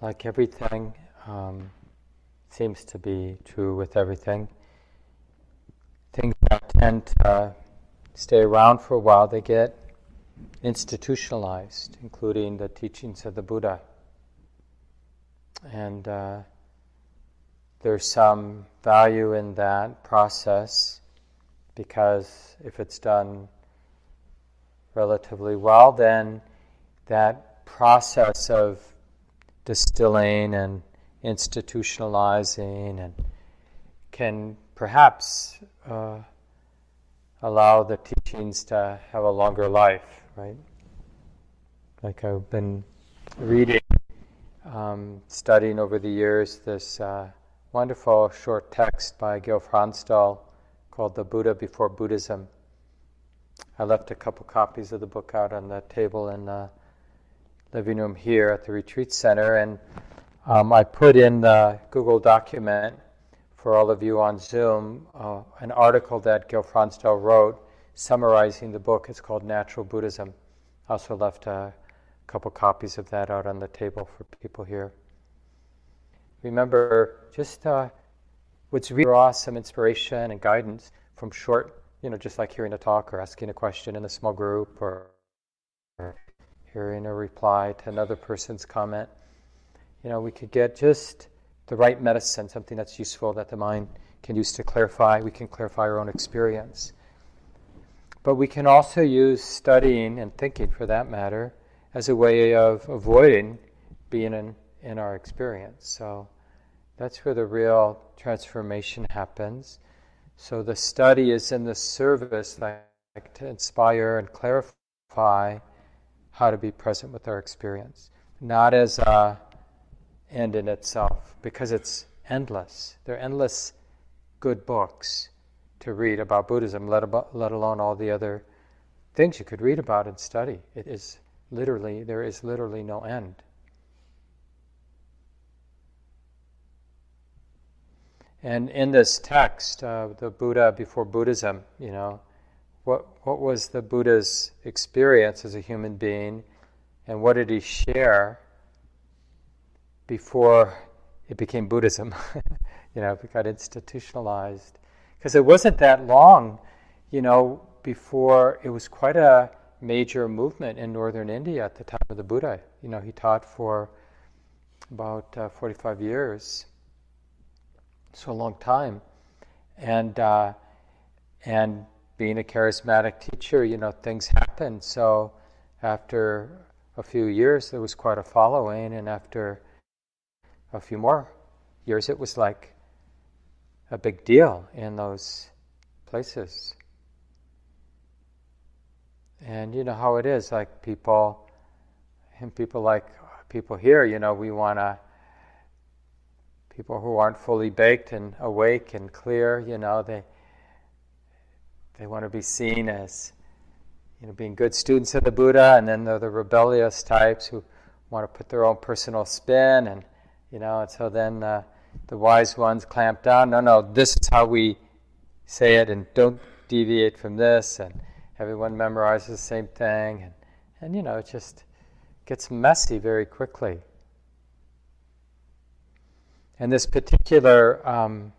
like everything, um, seems to be true with everything. Things that tend to stay around for a while, they get institutionalized, including the teachings of the Buddha. And uh, there's some value in that process because if it's done relatively well, then that process of distilling and institutionalizing and can perhaps uh, allow the teachings to have a longer life, right? Like I've been reading, um, studying over the years this uh, wonderful short text by Gil Fronsdal called The Buddha Before Buddhism. I left a couple copies of the book out on the table in the living room here at the retreat center, and um, I put in the Google document for all of you on Zoom uh, an article that Gil Fronsdal wrote summarizing the book. It's called Natural Buddhism. I also left a couple copies of that out on the table for people here. Remember, just uh, what's really draw some inspiration and guidance from short, you know, just like hearing a talk or asking a question in a small group or, or hearing a reply to another person's comment. You know, we could get just the right medicine, something that's useful that the mind can use to clarify. We can clarify our own experience. But we can also use studying and thinking, for that matter, as a way of avoiding being in, in our experience. So that's where the real transformation happens. So the study is in the service, like to inspire and clarify how to be present with our experience, not as a end in itself, because it's endless. There are endless good books to read about Buddhism, let, about, let alone all the other things you could read about and study. It is literally, there is literally no end. And in this text, uh, the Buddha before Buddhism, you know, what, what was the Buddha's experience as a human being, and what did he share before it became Buddhism? you know, it got institutionalized. Because it wasn't that long, you know, before it was quite a major movement in northern India at the time of the Buddha. You know, he taught for about uh, 45 years, so a long time. And, uh, and being a charismatic teacher, you know, things happen. So after a few years, there was quite a following, and after a few more years, it was like a big deal in those places. And you know how it is, like people, and people like people here, you know, we want to, people who aren't fully baked and awake and clear, you know, they, they want to be seen as you know, being good students of the Buddha, and then they're the rebellious types who want to put their own personal spin, and you know, and so then uh, the wise ones clamp down. No, no, this is how we say it, and don't deviate from this. And everyone memorizes the same thing, and and you know, it just gets messy very quickly. And this particular um,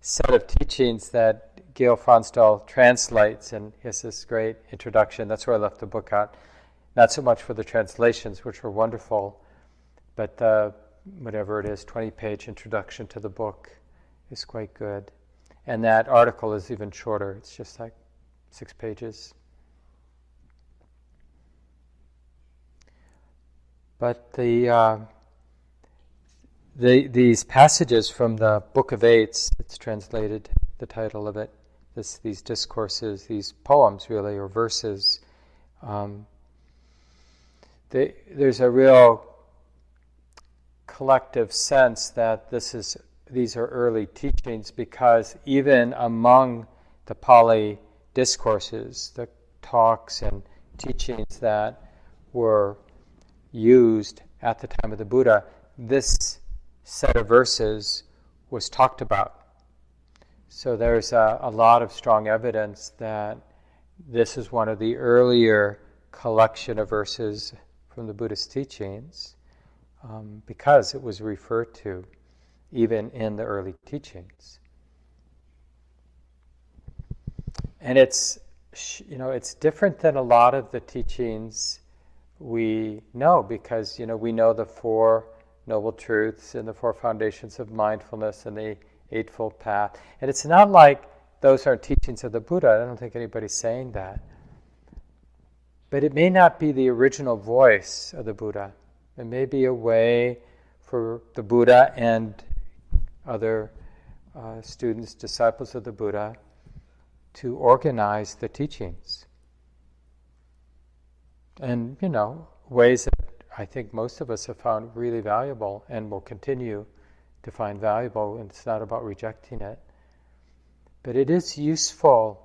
set of teachings that Gil Fronsdal translates, and has this great introduction. That's where I left the book out. Not so much for the translations, which were wonderful, but the, whatever it is, 20 page introduction to the book is quite good. And that article is even shorter, it's just like six pages. But the, uh, the, these passages from the Book of Eights, it's translated, the title of it, this, these discourses, these poems, really, or verses, um, they, there's a real collective sense that this is these are early teachings because even among the Pali discourses, the talks and teachings that were used at the time of the Buddha, this set of verses was talked about so there's a, a, lot of strong evidence that this is one of the earlier collection of verses from the Buddhist teachings. um, because it was referred to even in the early teachings. And it's, you know, it's different than a lot of the teachings we know because, you know, we know the four noble truths and the four foundations of mindfulness and the Eightfold Path. And it's not like those aren't teachings of the Buddha. I don't think anybody's saying that. But it may not be the original voice of the Buddha. It may be a way for the Buddha and other uh, students, disciples of the Buddha, to organize the teachings. And, you know, ways that I think most of us have found really valuable and will continue to find valuable, and it's not about rejecting it. But it is useful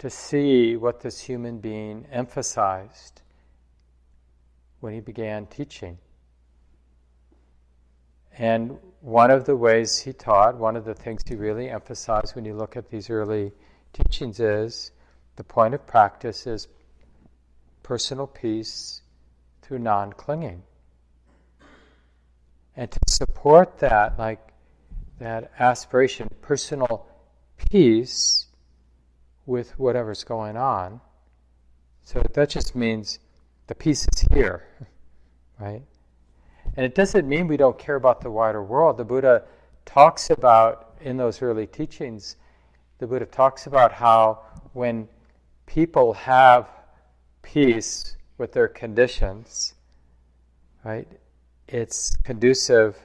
to see what this human being emphasized when he began teaching. And one of the ways he taught, one of the things he really emphasized when you look at these early teachings is the point of practice is personal peace through non clinging. And to support that, like that aspiration, personal peace with whatever's going on. So that just means the peace is here, right? And it doesn't mean we don't care about the wider world. The Buddha talks about, in those early teachings, the Buddha talks about how when people have peace with their conditions, right, it's conducive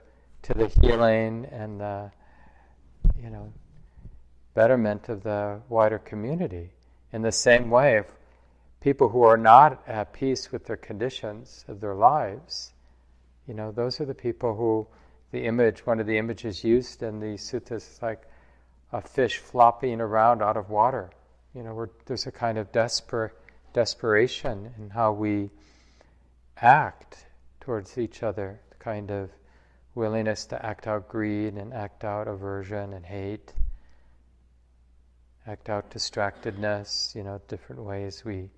to the healing and the, you know, betterment of the wider community. In the same way, if people who are not at peace with their conditions of their lives, you know, those are the people who the image, one of the images used in the suttas is like a fish flopping around out of water. You know, there's a kind of desper, desperation in how we act towards each other, the kind of willingness to act out greed and act out aversion and hate act out distractedness, you know, different ways we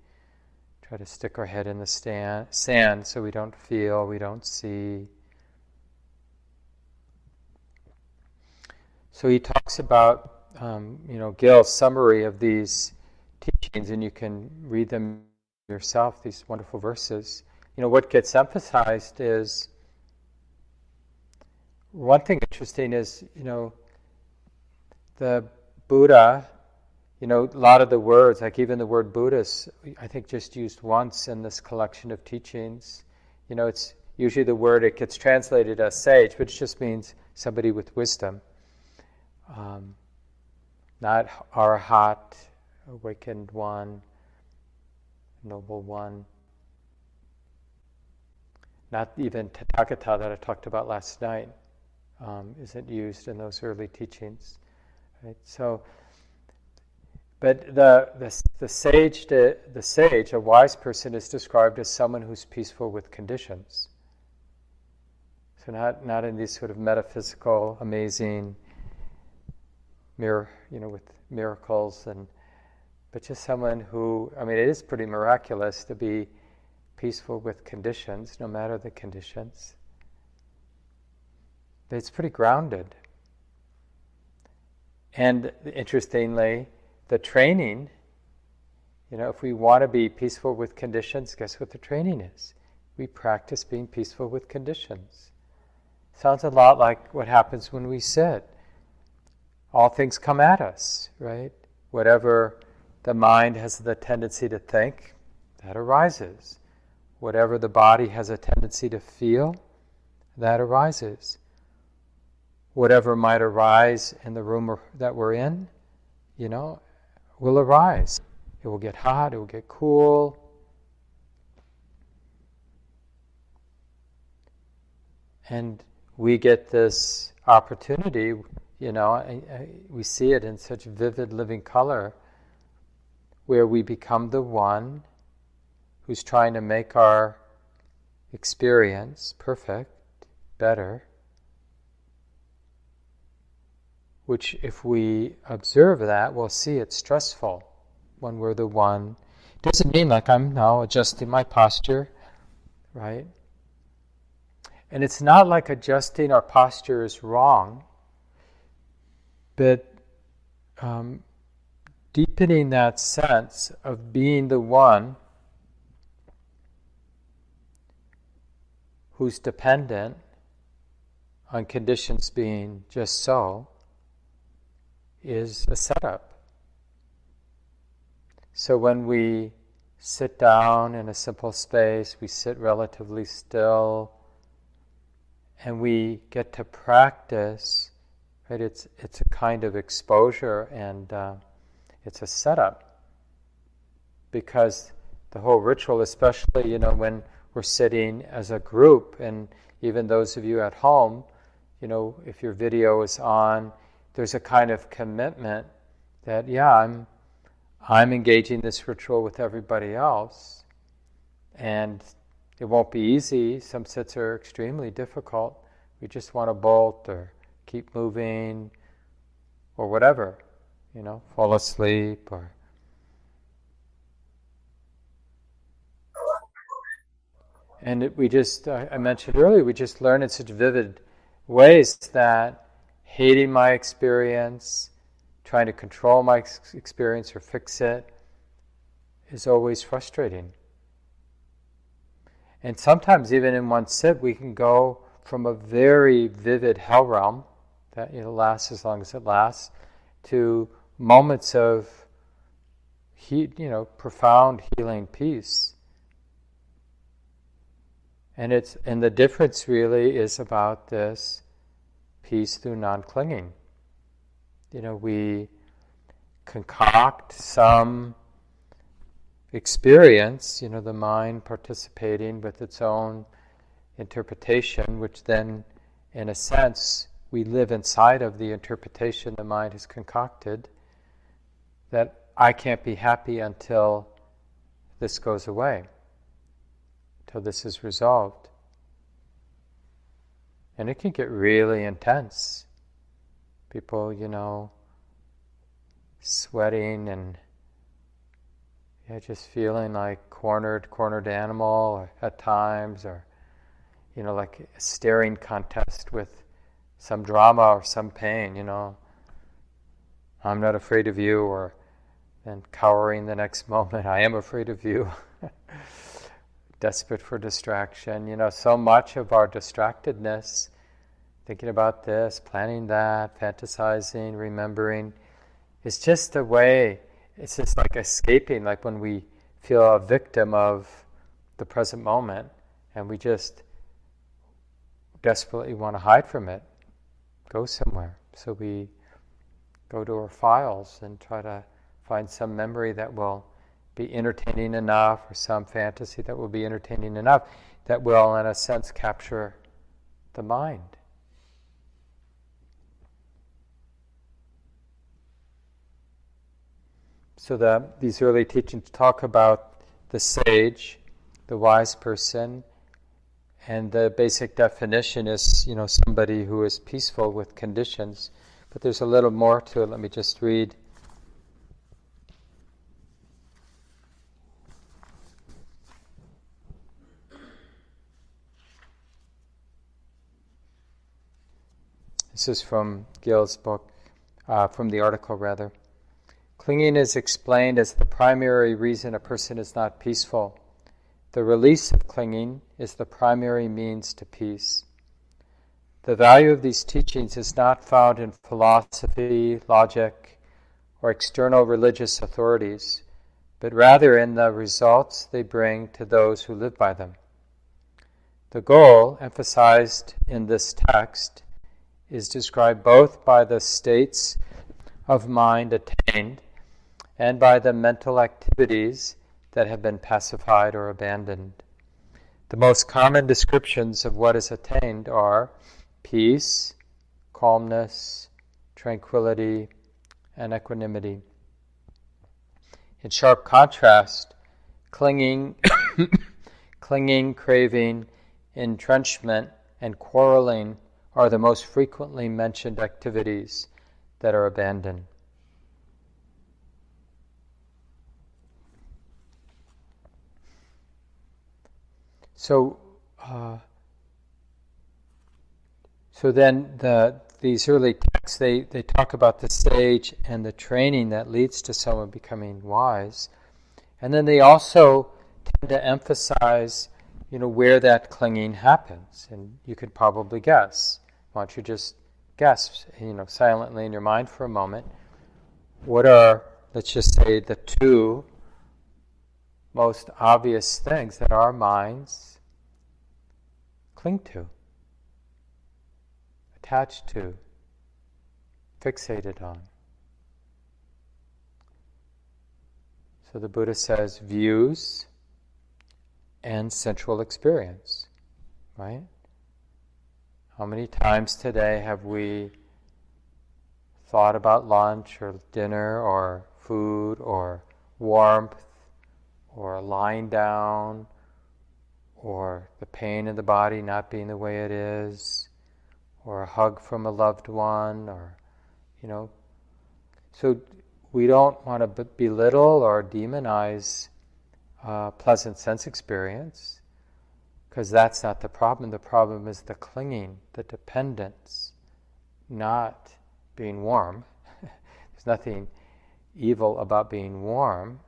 try to stick our head in the stand, sand so we don't feel, we don't see. So he talks about, um, you know, Gil's summary of these teachings, and you can read them yourself, these wonderful verses. You know, what gets emphasized is one thing interesting is, you know, the Buddha you know, a lot of the words, like even the word Buddhist, I think just used once in this collection of teachings. You know, it's usually the word, it gets translated as sage, which just means somebody with wisdom. Um, not arahat, awakened one, noble one. Not even Tathagata that I talked about last night um, isn't used in those early teachings. Right? So but the, the, the, sage, the, the sage, a wise person, is described as someone who's peaceful with conditions. So not, not in these sort of metaphysical, amazing, mir- you know, with miracles and, but just someone who, I mean, it is pretty miraculous to be peaceful with conditions, no matter the conditions. But it's pretty grounded. And interestingly, the training, you know, if we want to be peaceful with conditions, guess what the training is? We practice being peaceful with conditions. Sounds a lot like what happens when we sit. All things come at us, right? Whatever the mind has the tendency to think, that arises. Whatever the body has a tendency to feel, that arises. Whatever might arise in the room that we're in, you know, will arise. It will get hot, it will get cool. And we get this opportunity, you know, we see it in such vivid living color where we become the one who's trying to make our experience perfect, better. which, if we observe that, we'll see it's stressful when we're the one. It doesn't mean like I'm now adjusting my posture, right? And it's not like adjusting our posture is wrong, but um, deepening that sense of being the one who's dependent on conditions being just so is a setup. So when we sit down in a simple space, we sit relatively still, and we get to practice. Right, it's it's a kind of exposure, and uh, it's a setup because the whole ritual, especially you know when we're sitting as a group, and even those of you at home, you know, if your video is on, there's a kind of commitment that yeah, I'm I'm engaging this ritual with everybody else, and it won't be easy. Some sits are extremely difficult. We just want to bolt or keep moving or whatever, you know, fall asleep or. And it, we just, I mentioned earlier, we just learn in such vivid ways that hating my experience, trying to control my experience or fix it is always frustrating. And sometimes, even in one sit, we can go from a very vivid hell realm that lasts as long as it lasts to moments of you know, profound healing peace. And it's and the difference really is about this peace through non-clinging. You know, we concoct some experience, you know, the mind participating with its own interpretation, which then, in a sense, we live inside of the interpretation the mind has concocted, that I can't be happy until this goes away, till this is resolved. And it can get really intense people, you know, sweating and yeah, just feeling like cornered, cornered animal at times, or you know, like a staring contest with some drama or some pain. You know, I'm not afraid of you, or then cowering the next moment, I am afraid of you. Desperate for distraction. You know, so much of our distractedness thinking about this, planning that, fantasizing, remembering, is just a way, it's just like escaping, like when we feel a victim of the present moment and we just desperately want to hide from it, go somewhere. So we go to our files and try to find some memory that will be entertaining enough or some fantasy that will be entertaining enough that will, in a sense, capture the mind. So the, these early teachings talk about the sage, the wise person, and the basic definition is, you know, somebody who is peaceful with conditions. But there's a little more to it. Let me just read. This is from Gil's book, uh, from the article rather. Clinging is explained as the primary reason a person is not peaceful. The release of clinging is the primary means to peace. The value of these teachings is not found in philosophy, logic, or external religious authorities, but rather in the results they bring to those who live by them. The goal, emphasized in this text, is described both by the states of mind attained and by the mental activities that have been pacified or abandoned. The most common descriptions of what is attained are peace, calmness, tranquility, and equanimity. In sharp contrast, clinging, clinging, craving, entrenchment, and quarreling are the most frequently mentioned activities that are abandoned. So, uh, So then the these early texts they, they talk about the sage and the training that leads to someone becoming wise. And then they also tend to emphasize, you know, where that clinging happens. And you could probably guess. Why don't you just guess, you know, silently in your mind for a moment? What are, let's just say, the two most obvious things that our minds cling to? attached to, fixated on. So the Buddha says views and sensual experience, right? How many times today have we thought about lunch or dinner or food or warmth or lying down or the pain in the body not being the way it is or a hug from a loved one, or, you know. So we don't want to belittle or demonize uh, pleasant sense experience, because that's not the problem. The problem is the clinging, the dependence, not being warm. There's nothing evil about being warm.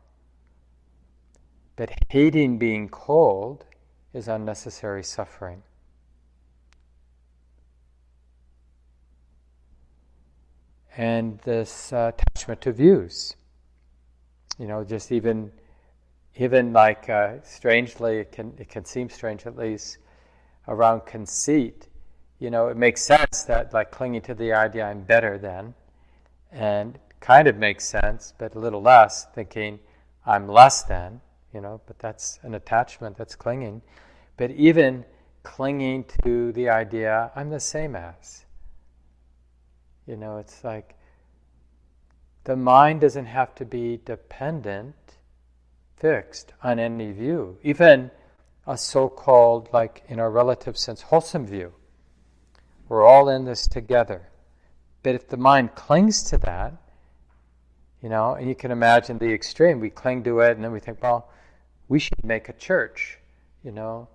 But hating being cold is unnecessary suffering. and this uh, attachment to views. You know, just even even like uh, strangely, it can it can seem strange at least around conceit. You know, it makes sense that like clinging to the idea I'm better than, and kind of makes sense, but a little less thinking I'm less than. You know, but that's an attachment that's clinging. But even clinging to the idea I'm the same as. You know, it's like the mind doesn't have to be dependent, fixed on any view, even a so called, like in our relative sense, wholesome view. We're all in this together. But if the mind clings to that, you know, and you can imagine the extreme, we cling to it and then we think, well, we should make a church, you know.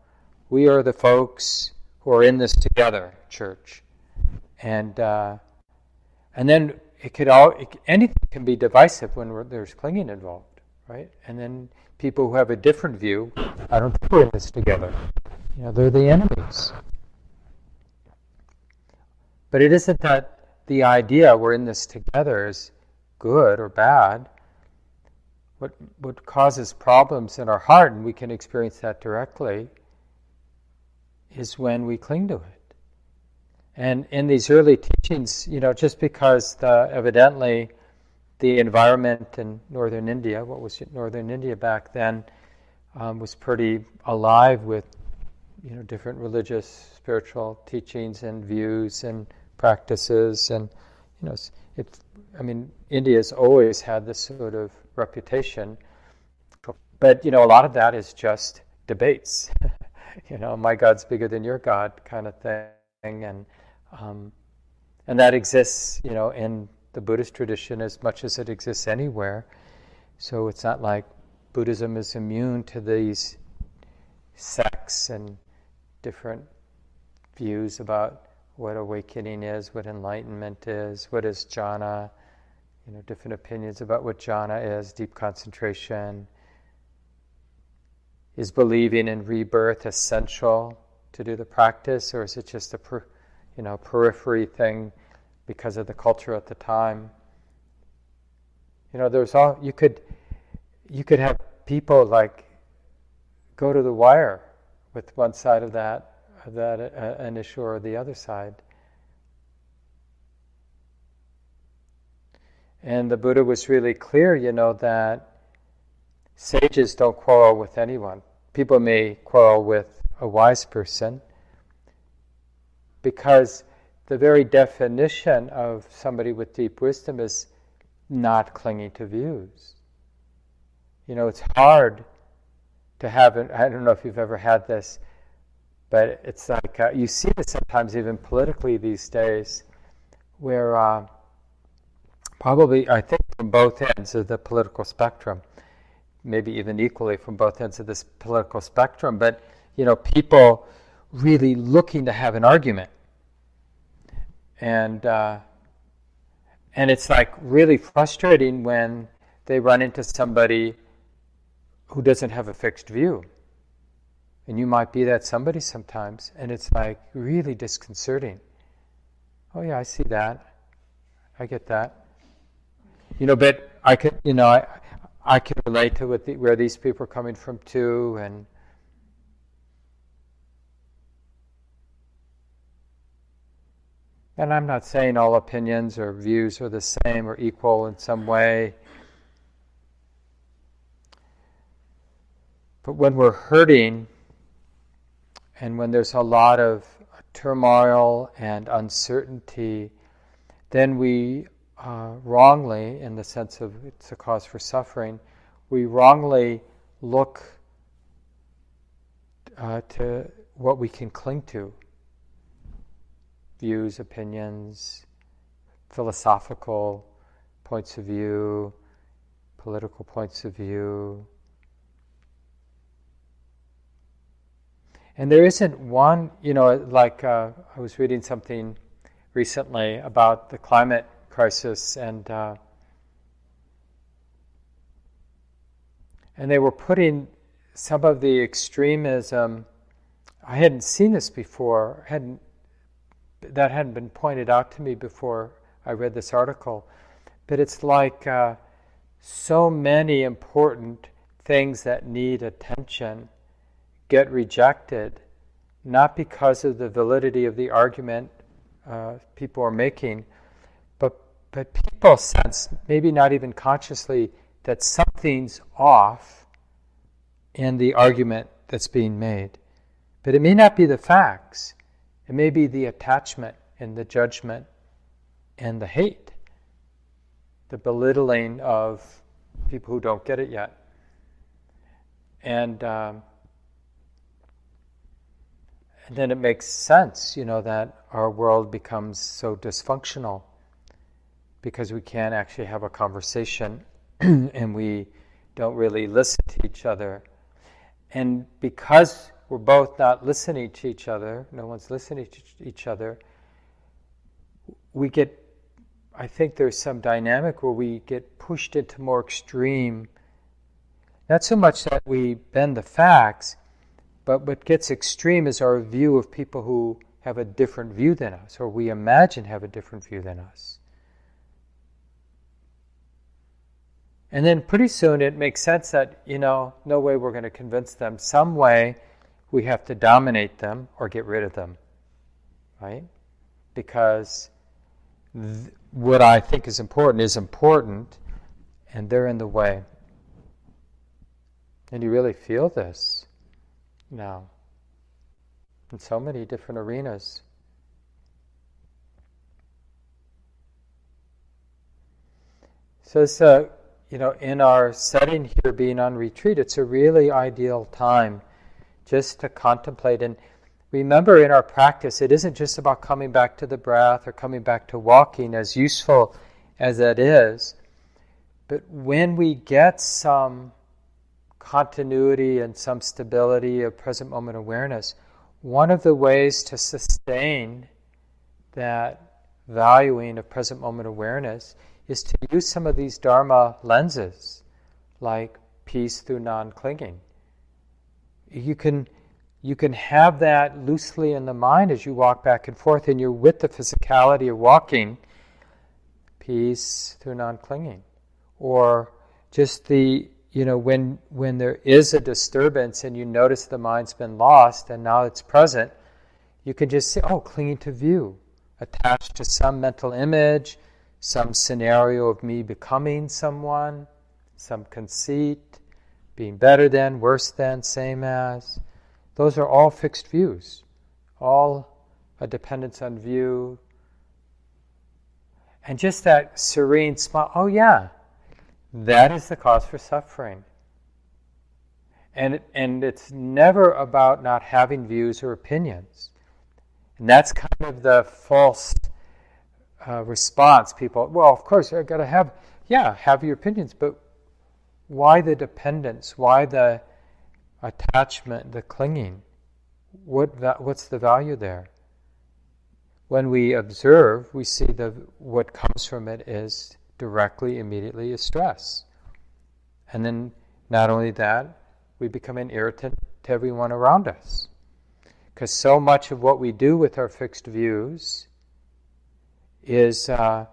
We are the folks who are in this together, church. And, uh, and then it could all it, anything can be divisive when there's clinging involved, right? And then people who have a different view, I don't think we're in this together. You know, they're the enemies. But it isn't that the idea we're in this together is good or bad. What what causes problems in our heart, and we can experience that directly, is when we cling to it. And in these early teachings, you know, just because the, evidently the environment in northern India, what was northern India back then, um, was pretty alive with, you know, different religious, spiritual teachings and views and practices, and you know, it. I mean, India's always had this sort of reputation, but you know, a lot of that is just debates. you know, my God's bigger than your God, kind of thing, and um, and that exists, you know, in the Buddhist tradition as much as it exists anywhere. So it's not like Buddhism is immune to these sects and different views about what awakening is, what enlightenment is, what is jhana, you know, different opinions about what jhana is, deep concentration. Is believing in rebirth essential to do the practice, or is it just a per- you know, periphery thing because of the culture at the time. You know, there's all you could you could have people like go to the wire with one side of that of that uh, an issue or the other side. And the Buddha was really clear, you know, that sages don't quarrel with anyone. People may quarrel with a wise person, because the very definition of somebody with deep wisdom is not clinging to views. You know, it's hard to have, I don't know if you've ever had this, but it's like uh, you see this sometimes even politically these days, where uh, probably, I think, from both ends of the political spectrum, maybe even equally from both ends of this political spectrum, but, you know, people really looking to have an argument and uh, and it's like really frustrating when they run into somebody who doesn't have a fixed view. And you might be that somebody sometimes, and it's like really disconcerting. Oh, yeah, I see that. I get that. You know, but I could, you know, I, I can relate to what the, where these people are coming from too, and And I'm not saying all opinions or views are the same or equal in some way. But when we're hurting, and when there's a lot of turmoil and uncertainty, then we uh, wrongly, in the sense of it's a cause for suffering, we wrongly look uh, to what we can cling to views, opinions, philosophical points of view, political points of view. And there isn't one, you know, like uh, I was reading something recently about the climate crisis, and uh, and they were putting some of the extremism. I hadn't seen this before. hadn't that hadn't been pointed out to me before I read this article. But it's like uh, so many important things that need attention get rejected, not because of the validity of the argument uh, people are making, but, but people sense, maybe not even consciously, that something's off in the argument that's being made. But it may not be the facts. It may be the attachment and the judgment and the hate, the belittling of people who don't get it yet. And, um, and then it makes sense, you know, that our world becomes so dysfunctional because we can't actually have a conversation and we don't really listen to each other. And because we're both not listening to each other, no one's listening to each other, we get, I think there's some dynamic where we get pushed into more extreme, not so much that we bend the facts, but what gets extreme is our view of people who have a different view than us, or we imagine have a different view than us. And then pretty soon it makes sense that, you know, no way we're going to convince them. Some way we have to dominate them or get rid of them, right? Because th- what I think is important is important, and they're in the way. And you really feel this now in so many different arenas. So it's a, you know, in our setting here, being on retreat, it's a really ideal time just to contemplate. And remember in our practice, it isn't just about coming back to the breath or coming back to walking, as useful as that is. But when we get some continuity and some stability of present moment awareness, one of the ways to sustain that valuing of present moment awareness is to use some of these Dharma lenses, like peace through non clinging you can you can have that loosely in the mind as you walk back and forth, and you're with the physicality of walking, peace through non-clinging, or just the you know when when there is a disturbance and you notice the mind's been lost and now it's present, you can just say, oh, clinging to view, attached to some mental image, some scenario of me becoming someone, some conceit being better than, worse than, same as. Those are all fixed views, all a dependence on view. And just that serene smile oh, yeah, that is the cause for suffering. And, and it's never about not having views or opinions. And that's kind of the false uh, response. People, well, of course, I've got to have, yeah, have your opinions, but why the dependence? Why the attachment, the clinging? What, what's the value there? when we observe, we see that what comes from it is directly, immediately, is stress. And then, not only that, we become an irritant to everyone around us. Because so much of what we do with our fixed views is uh,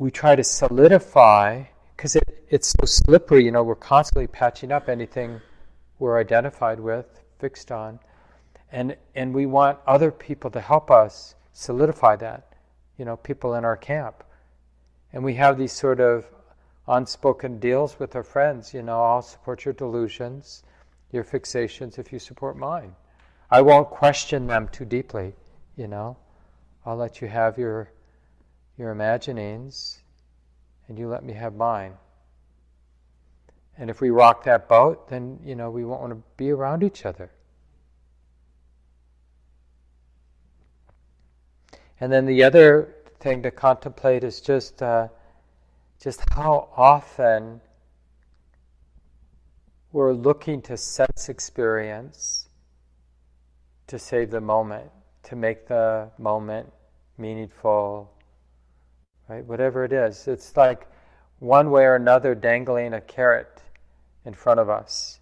we try to solidify, because it, it's so slippery, you know, we're constantly patching up anything we're identified with, fixed on. And, and we want other people to help us solidify that, you know, people in our camp. And we have these sort of unspoken deals with our friends, you know, I'll support your delusions, your fixations if you support mine. I won't question them too deeply, you know. I'll let you have your your imaginings and you let me have mine. And if we rock that boat, then you know we won't want to be around each other. And then the other thing to contemplate is just uh, just how often we're looking to sense experience to save the moment, to make the moment meaningful, right? Whatever it is. It's like one way or another dangling a carrot in front of us.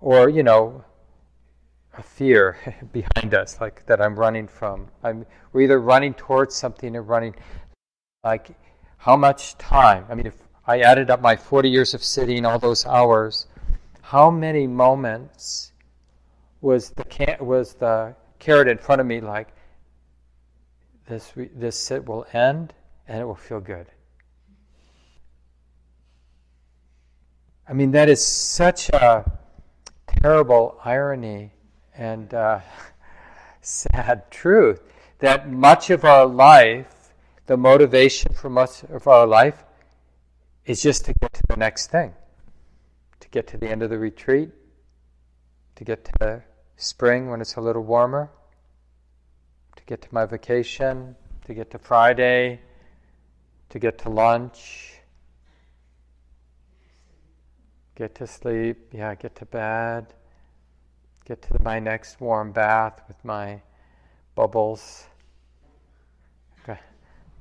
Or, you know, a fear behind us, like that I'm running from. I'm, we're either running towards something or running. Like, how much time? I mean, if I added up my 40 years of sitting, all those hours, how many moments was the was the carrot in front of me like this? This sit will end and it will feel good. I mean, that is such a terrible irony and uh, sad truth that much of our life, the motivation for much of our life, is just to get to the next thing, to get to the end of the retreat, to get to spring when it's a little warmer, to get to my vacation, to get to Friday, to get to lunch, get to sleep, yeah, get to bed get to my next warm bath with my bubbles. Got,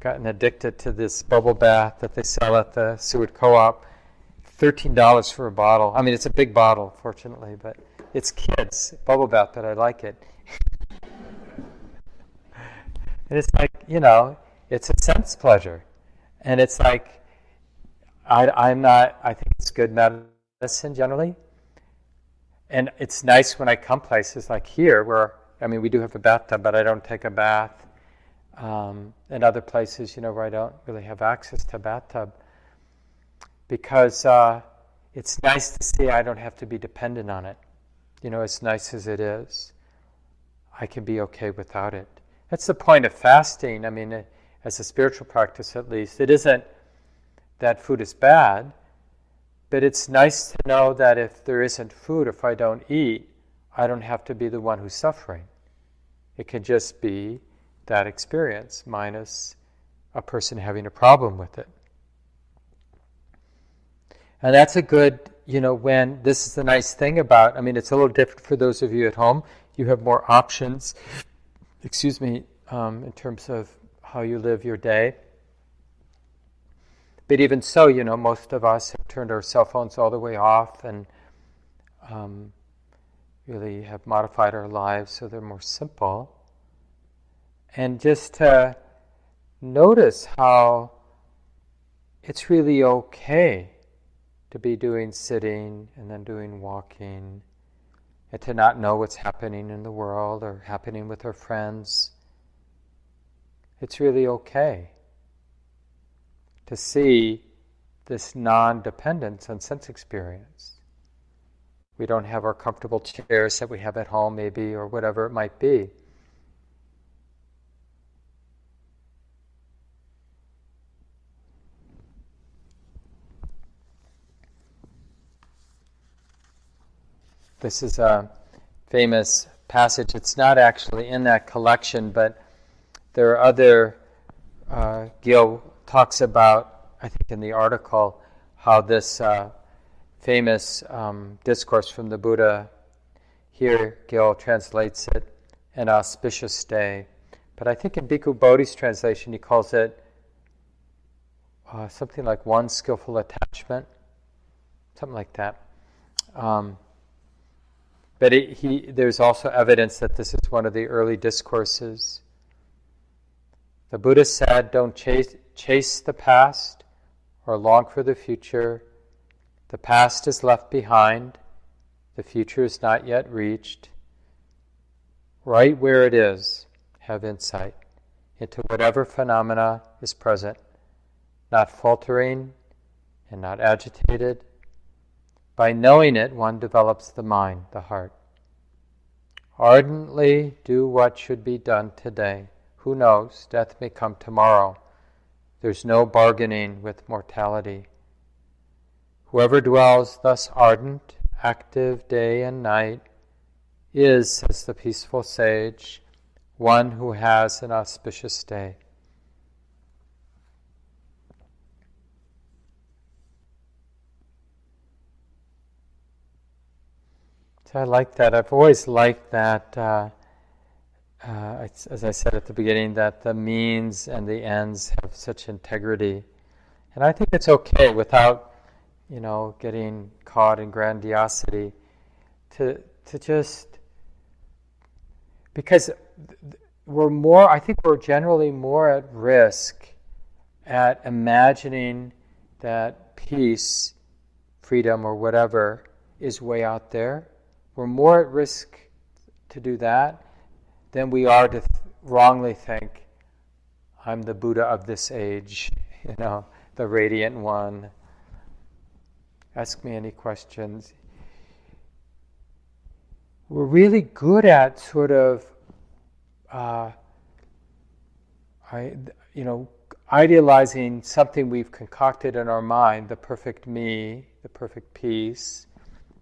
gotten addicted to this bubble bath that they sell at the Seward Co-op. Thirteen dollars for a bottle. I mean, it's a big bottle, fortunately, but it's kids bubble bath that I like it. and it's like you know, it's a sense pleasure, and it's like I, I'm not. I think it's good medicine generally and it's nice when I come places like here where, I mean, we do have a bathtub, but I don't take a bath. Um, and other places, you know, where I don't really have access to a bathtub. Because uh, it's nice to see I don't have to be dependent on it. You know, as nice as it is, I can be okay without it. That's the point of fasting. I mean, as a spiritual practice at least, it isn't that food is bad but it's nice to know that if there isn't food, if I don't eat, I don't have to be the one who's suffering. It can just be that experience minus a person having a problem with it. And that's a good, you know, when this is the nice thing about, I mean, it's a little different for those of you at home. You have more options, excuse me, um, in terms of how you live your day. But even so, you know, most of us have turned our cell phones all the way off and um, really have modified our lives so they're more simple. And just to notice how it's really okay to be doing sitting and then doing walking and to not know what's happening in the world or happening with our friends. It's really okay to see this non dependence on sense experience. We don't have our comfortable chairs that we have at home, maybe, or whatever it might be. This is a famous passage. It's not actually in that collection, but there are other. Uh, Gil talks about, I think in the article, how this uh, famous um, discourse from the Buddha, here Gil translates it, an auspicious day. But I think in Bhikkhu Bodhi's translation, he calls it uh, something like one skillful attachment, something like that. Um, but it, he, there's also evidence that this is one of the early discourses. The Buddha said, Don't chase, chase the past or long for the future. The past is left behind, the future is not yet reached. Right where it is, have insight into whatever phenomena is present, not faltering and not agitated. By knowing it, one develops the mind, the heart. Ardently do what should be done today. Who knows? Death may come tomorrow. There's no bargaining with mortality. Whoever dwells thus ardent, active day and night, is, says the peaceful sage, one who has an auspicious day. So I like that. I've always liked that. Uh, uh, as I said at the beginning, that the means and the ends have such integrity, and I think it's okay without, you know, getting caught in grandiosity, to to just because we're more. I think we're generally more at risk at imagining that peace, freedom, or whatever is way out there. We're more at risk to do that than we are to th- wrongly think, I'm the Buddha of this age, you know, the radiant one. Ask me any questions. We're really good at sort of, uh, I, you know, idealizing something we've concocted in our mind, the perfect me, the perfect peace,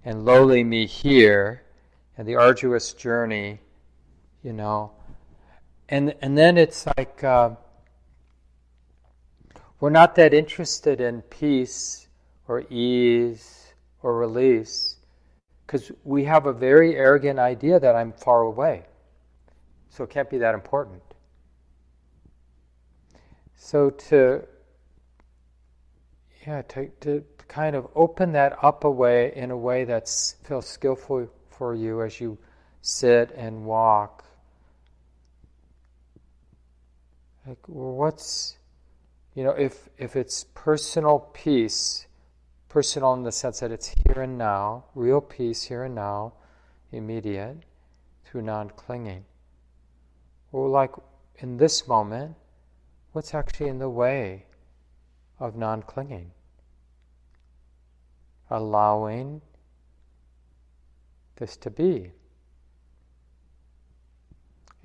and lowly me here, and the arduous journey you know. And, and then it's like uh, we're not that interested in peace or ease or release because we have a very arrogant idea that I'm far away. So it can't be that important. So to yeah, to, to kind of open that up a way in a way that feels skillful for you as you sit and walk like what's you know if if it's personal peace personal in the sense that it's here and now real peace here and now immediate through non-clinging. Or like in this moment what's actually in the way of non-clinging? Allowing this to be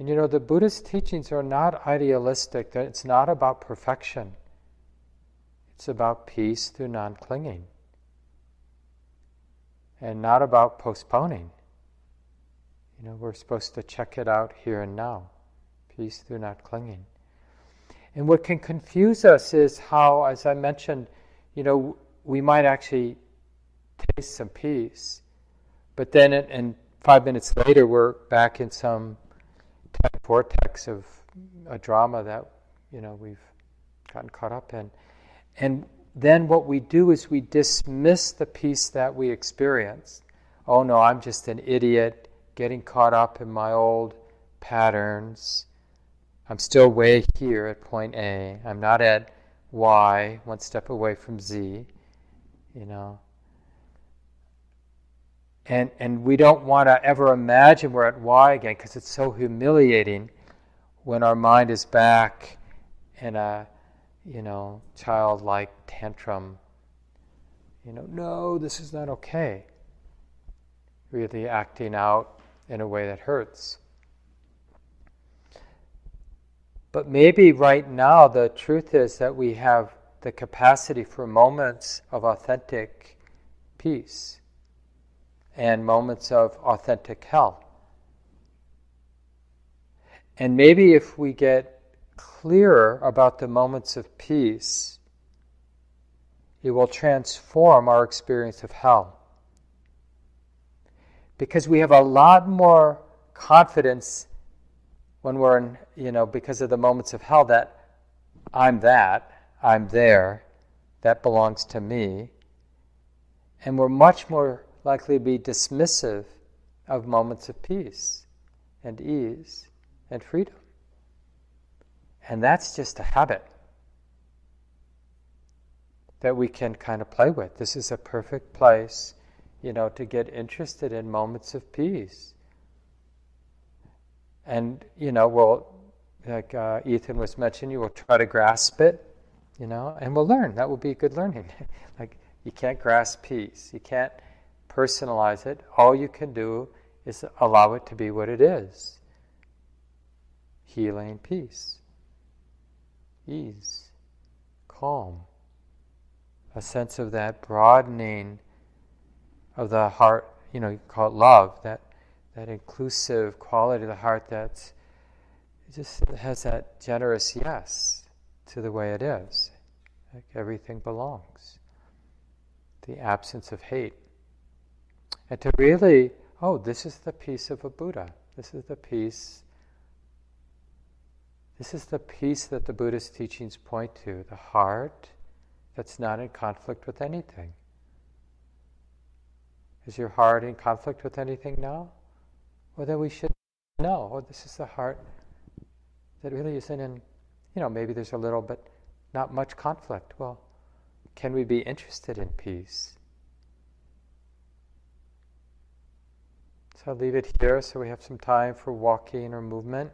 and you know, the Buddhist teachings are not idealistic, it's not about perfection. It's about peace through non clinging. And not about postponing. You know, we're supposed to check it out here and now. Peace through not clinging. And what can confuse us is how, as I mentioned, you know, we might actually taste some peace, but then, it, and five minutes later, we're back in some vortex of a drama that you know we've gotten caught up in. And then what we do is we dismiss the peace that we experience. Oh no, I'm just an idiot getting caught up in my old patterns. I'm still way here at point A. I'm not at Y, one step away from Z. You know, and, and we don't want to ever imagine we're at Y again because it's so humiliating when our mind is back in a, you know, childlike tantrum. You know, no, this is not okay. Really acting out in a way that hurts. But maybe right now the truth is that we have the capacity for moments of authentic peace and moments of authentic hell. And maybe if we get clearer about the moments of peace, it will transform our experience of hell. Because we have a lot more confidence when we're in, you know, because of the moments of hell, that I'm that, I'm there, that belongs to me. And we're much more likely be dismissive of moments of peace and ease and freedom. And that's just a habit that we can kind of play with. This is a perfect place, you know, to get interested in moments of peace. And, you know, we'll, like uh, Ethan was mentioning, you will try to grasp it, you know, and we'll learn. That will be good learning. like, you can't grasp peace. You can't personalize it. All you can do is allow it to be what it is healing, peace, ease, calm a sense of that broadening of the heart, you know, you call it love, that, that inclusive quality of the heart that just has that generous yes to the way it is. Like everything belongs. The absence of hate. And to really, oh, this is the peace of a Buddha. This is the peace. This is the peace that the Buddhist teachings point to. The heart that's not in conflict with anything. Is your heart in conflict with anything now? Well, then we should know. Oh, this is the heart that really isn't in, you know, maybe there's a little, but not much conflict. Well, can we be interested in peace? So I'll leave it here so we have some time for walking or movement.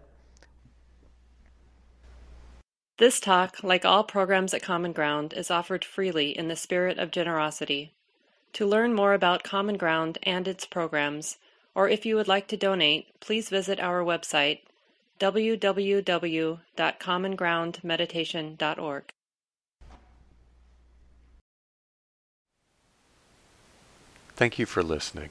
This talk, like all programs at Common Ground, is offered freely in the spirit of generosity. To learn more about Common Ground and its programs, or if you would like to donate, please visit our website www.commongroundmeditation.org. Thank you for listening.